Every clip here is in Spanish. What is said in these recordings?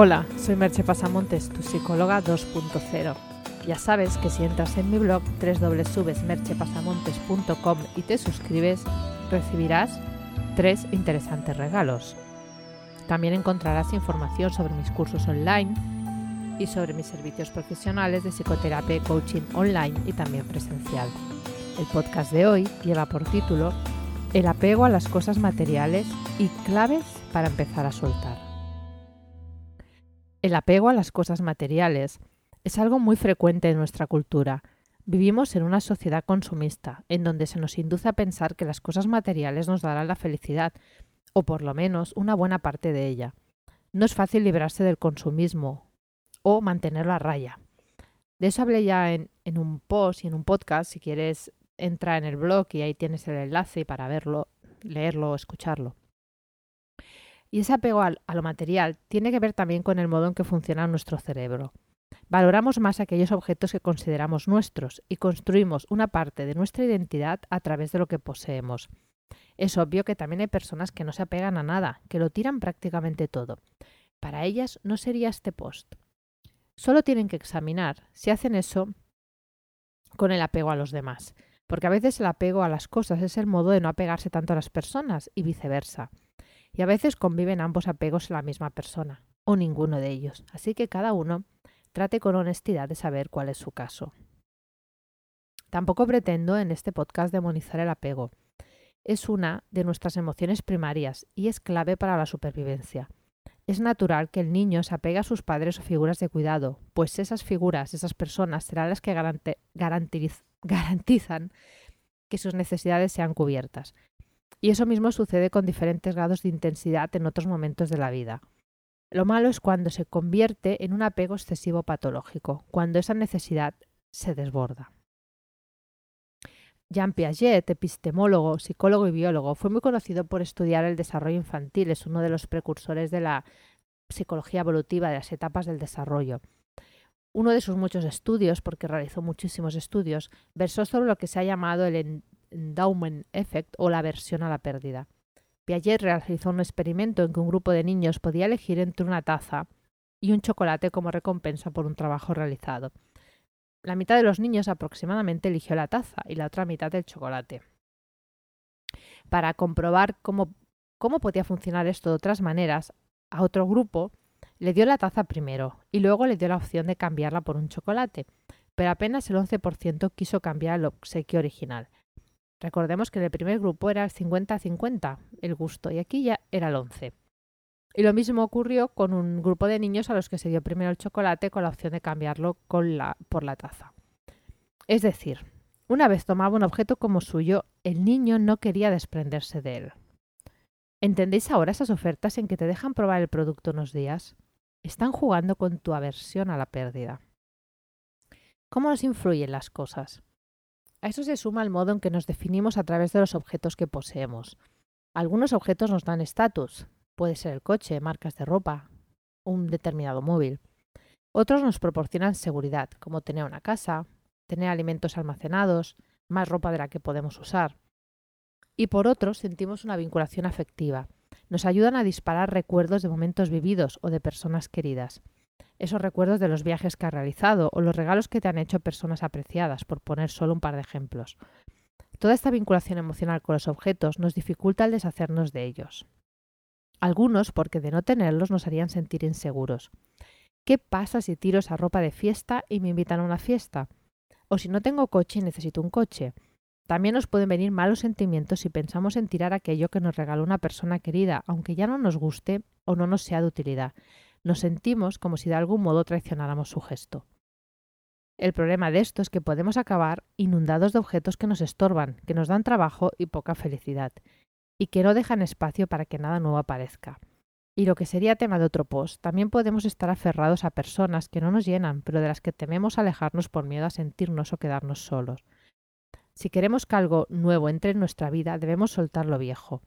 Hola, soy Merche Pasamontes, tu psicóloga 2.0. Ya sabes que si entras en mi blog www.merchepasamontes.com y te suscribes, recibirás tres interesantes regalos. También encontrarás información sobre mis cursos online y sobre mis servicios profesionales de psicoterapia coaching online y también presencial. El podcast de hoy lleva por título El apego a las cosas materiales y claves para empezar a soltar. El apego a las cosas materiales es algo muy frecuente en nuestra cultura. Vivimos en una sociedad consumista, en donde se nos induce a pensar que las cosas materiales nos darán la felicidad, o por lo menos una buena parte de ella. No es fácil librarse del consumismo o mantenerlo a raya. De eso hablé ya en, en un post y en un podcast. Si quieres, entra en el blog y ahí tienes el enlace para verlo, leerlo o escucharlo. Y ese apego a lo material tiene que ver también con el modo en que funciona nuestro cerebro. Valoramos más aquellos objetos que consideramos nuestros y construimos una parte de nuestra identidad a través de lo que poseemos. Es obvio que también hay personas que no se apegan a nada, que lo tiran prácticamente todo. Para ellas no sería este post. Solo tienen que examinar si hacen eso con el apego a los demás, porque a veces el apego a las cosas es el modo de no apegarse tanto a las personas y viceversa. Y a veces conviven ambos apegos en la misma persona, o ninguno de ellos. Así que cada uno trate con honestidad de saber cuál es su caso. Tampoco pretendo en este podcast demonizar el apego. Es una de nuestras emociones primarias y es clave para la supervivencia. Es natural que el niño se apegue a sus padres o figuras de cuidado, pues esas figuras, esas personas serán las que garantizan que sus necesidades sean cubiertas. Y eso mismo sucede con diferentes grados de intensidad en otros momentos de la vida. Lo malo es cuando se convierte en un apego excesivo patológico, cuando esa necesidad se desborda. Jean Piaget, epistemólogo, psicólogo y biólogo, fue muy conocido por estudiar el desarrollo infantil, es uno de los precursores de la psicología evolutiva de las etapas del desarrollo. Uno de sus muchos estudios, porque realizó muchísimos estudios, versó sobre lo que se ha llamado el Endowment Effect o la aversión a la pérdida. Piaget realizó un experimento en que un grupo de niños podía elegir entre una taza y un chocolate como recompensa por un trabajo realizado. La mitad de los niños aproximadamente eligió la taza y la otra mitad el chocolate. Para comprobar cómo, cómo podía funcionar esto de otras maneras, a otro grupo le dio la taza primero y luego le dio la opción de cambiarla por un chocolate, pero apenas el 11% quiso cambiar el obsequio original. Recordemos que en el primer grupo era el 50-50 el gusto y aquí ya era el 11. Y lo mismo ocurrió con un grupo de niños a los que se dio primero el chocolate con la opción de cambiarlo por la taza. Es decir, una vez tomaba un objeto como suyo, el niño no quería desprenderse de él. ¿Entendéis ahora esas ofertas en que te dejan probar el producto unos días? Están jugando con tu aversión a la pérdida. ¿Cómo nos influyen las cosas? A eso se suma el modo en que nos definimos a través de los objetos que poseemos. Algunos objetos nos dan estatus. Puede ser el coche, marcas de ropa, un determinado móvil. Otros nos proporcionan seguridad, como tener una casa, tener alimentos almacenados, más ropa de la que podemos usar. Y por otros sentimos una vinculación afectiva. Nos ayudan a disparar recuerdos de momentos vividos o de personas queridas esos recuerdos de los viajes que has realizado o los regalos que te han hecho personas apreciadas, por poner solo un par de ejemplos. Toda esta vinculación emocional con los objetos nos dificulta el deshacernos de ellos. Algunos, porque de no tenerlos nos harían sentir inseguros. ¿Qué pasa si tiro esa ropa de fiesta y me invitan a una fiesta? O si no tengo coche y necesito un coche. También nos pueden venir malos sentimientos si pensamos en tirar aquello que nos regaló una persona querida, aunque ya no nos guste o no nos sea de utilidad nos sentimos como si de algún modo traicionáramos su gesto. El problema de esto es que podemos acabar inundados de objetos que nos estorban, que nos dan trabajo y poca felicidad, y que no dejan espacio para que nada nuevo aparezca. Y lo que sería tema de otro post, también podemos estar aferrados a personas que no nos llenan, pero de las que tememos alejarnos por miedo a sentirnos o quedarnos solos. Si queremos que algo nuevo entre en nuestra vida, debemos soltar lo viejo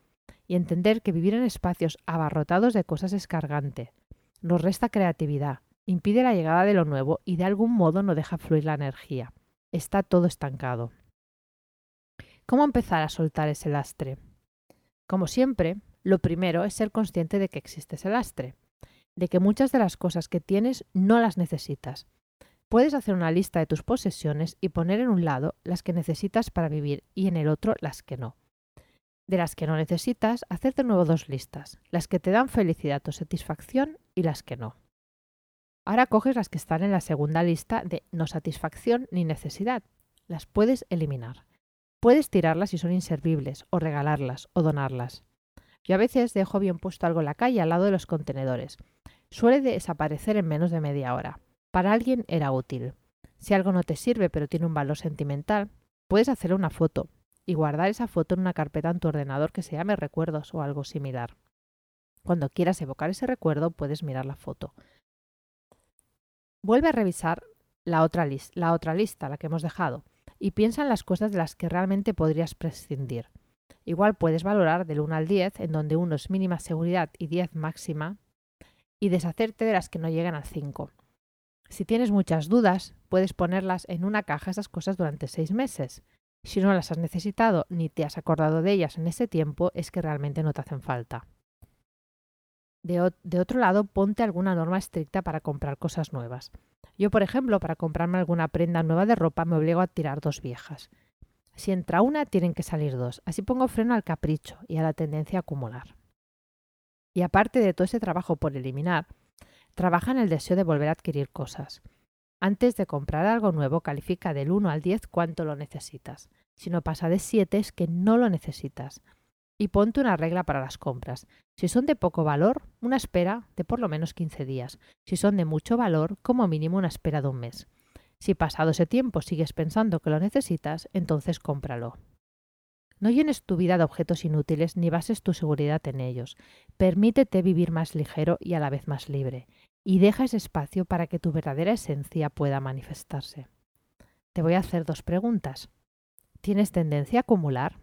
y entender que vivir en espacios abarrotados de cosas es cargante, nos resta creatividad, impide la llegada de lo nuevo y de algún modo no deja fluir la energía. Está todo estancado. ¿Cómo empezar a soltar ese lastre? Como siempre, lo primero es ser consciente de que existe ese lastre. de que muchas de las cosas que tienes no las necesitas. Puedes hacer una lista de tus posesiones y poner en un lado las que necesitas para vivir y en el otro las que no. De las que no necesitas, hacer de nuevo dos listas, las que te dan felicidad o satisfacción y las que no. Ahora coges las que están en la segunda lista de no satisfacción ni necesidad. Las puedes eliminar. Puedes tirarlas si son inservibles, o regalarlas, o donarlas. Yo a veces dejo bien puesto algo en la calle al lado de los contenedores. Suele desaparecer en menos de media hora. Para alguien era útil. Si algo no te sirve pero tiene un valor sentimental, puedes hacer una foto y guardar esa foto en una carpeta en tu ordenador que se llame recuerdos o algo similar. Cuando quieras evocar ese recuerdo puedes mirar la foto. Vuelve a revisar la otra, la otra lista, la que hemos dejado, y piensa en las cosas de las que realmente podrías prescindir. Igual puedes valorar del 1 al 10, en donde 1 es mínima seguridad y 10 máxima, y deshacerte de las que no llegan al 5. Si tienes muchas dudas, puedes ponerlas en una caja esas cosas durante 6 meses. Si no las has necesitado ni te has acordado de ellas en ese tiempo, es que realmente no te hacen falta. De, otro lado, ponte alguna norma estricta para comprar cosas nuevas. Yo, por ejemplo, para comprarme alguna prenda nueva de ropa me obligo a tirar dos viejas. Si entra una, tienen que salir dos. Así pongo freno al capricho y a la tendencia a acumular. Y aparte de todo ese trabajo por eliminar, trabaja en el deseo de volver a adquirir cosas. Antes de comprar algo nuevo, califica del 1 al 10 cuánto lo necesitas. Si no pasa de 7 es que no lo necesitas. Y ponte una regla para las compras. Si son de poco valor, una espera de por lo menos 15 días. Si son de mucho valor, como mínimo una espera de un mes. Si pasado ese tiempo sigues pensando que lo necesitas, entonces cómpralo. No llenes tu vida de objetos inútiles ni bases tu seguridad en ellos. Permítete vivir más ligero y a la vez más libre, y deja ese espacio para que tu verdadera esencia pueda manifestarse. Te voy a hacer dos preguntas. ¿Tienes tendencia a acumular?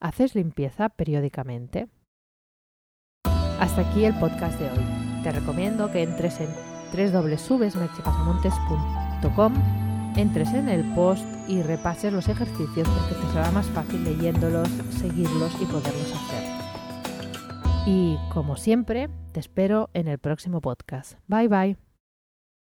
¿Haces limpieza periódicamente? Hasta aquí el podcast de hoy. Te recomiendo que entres en www.merchepasamontes.com entres en el post y repases los ejercicios porque te será más fácil leyéndolos, seguirlos y poderlos hacer. Y como siempre, te espero en el próximo podcast. Bye bye.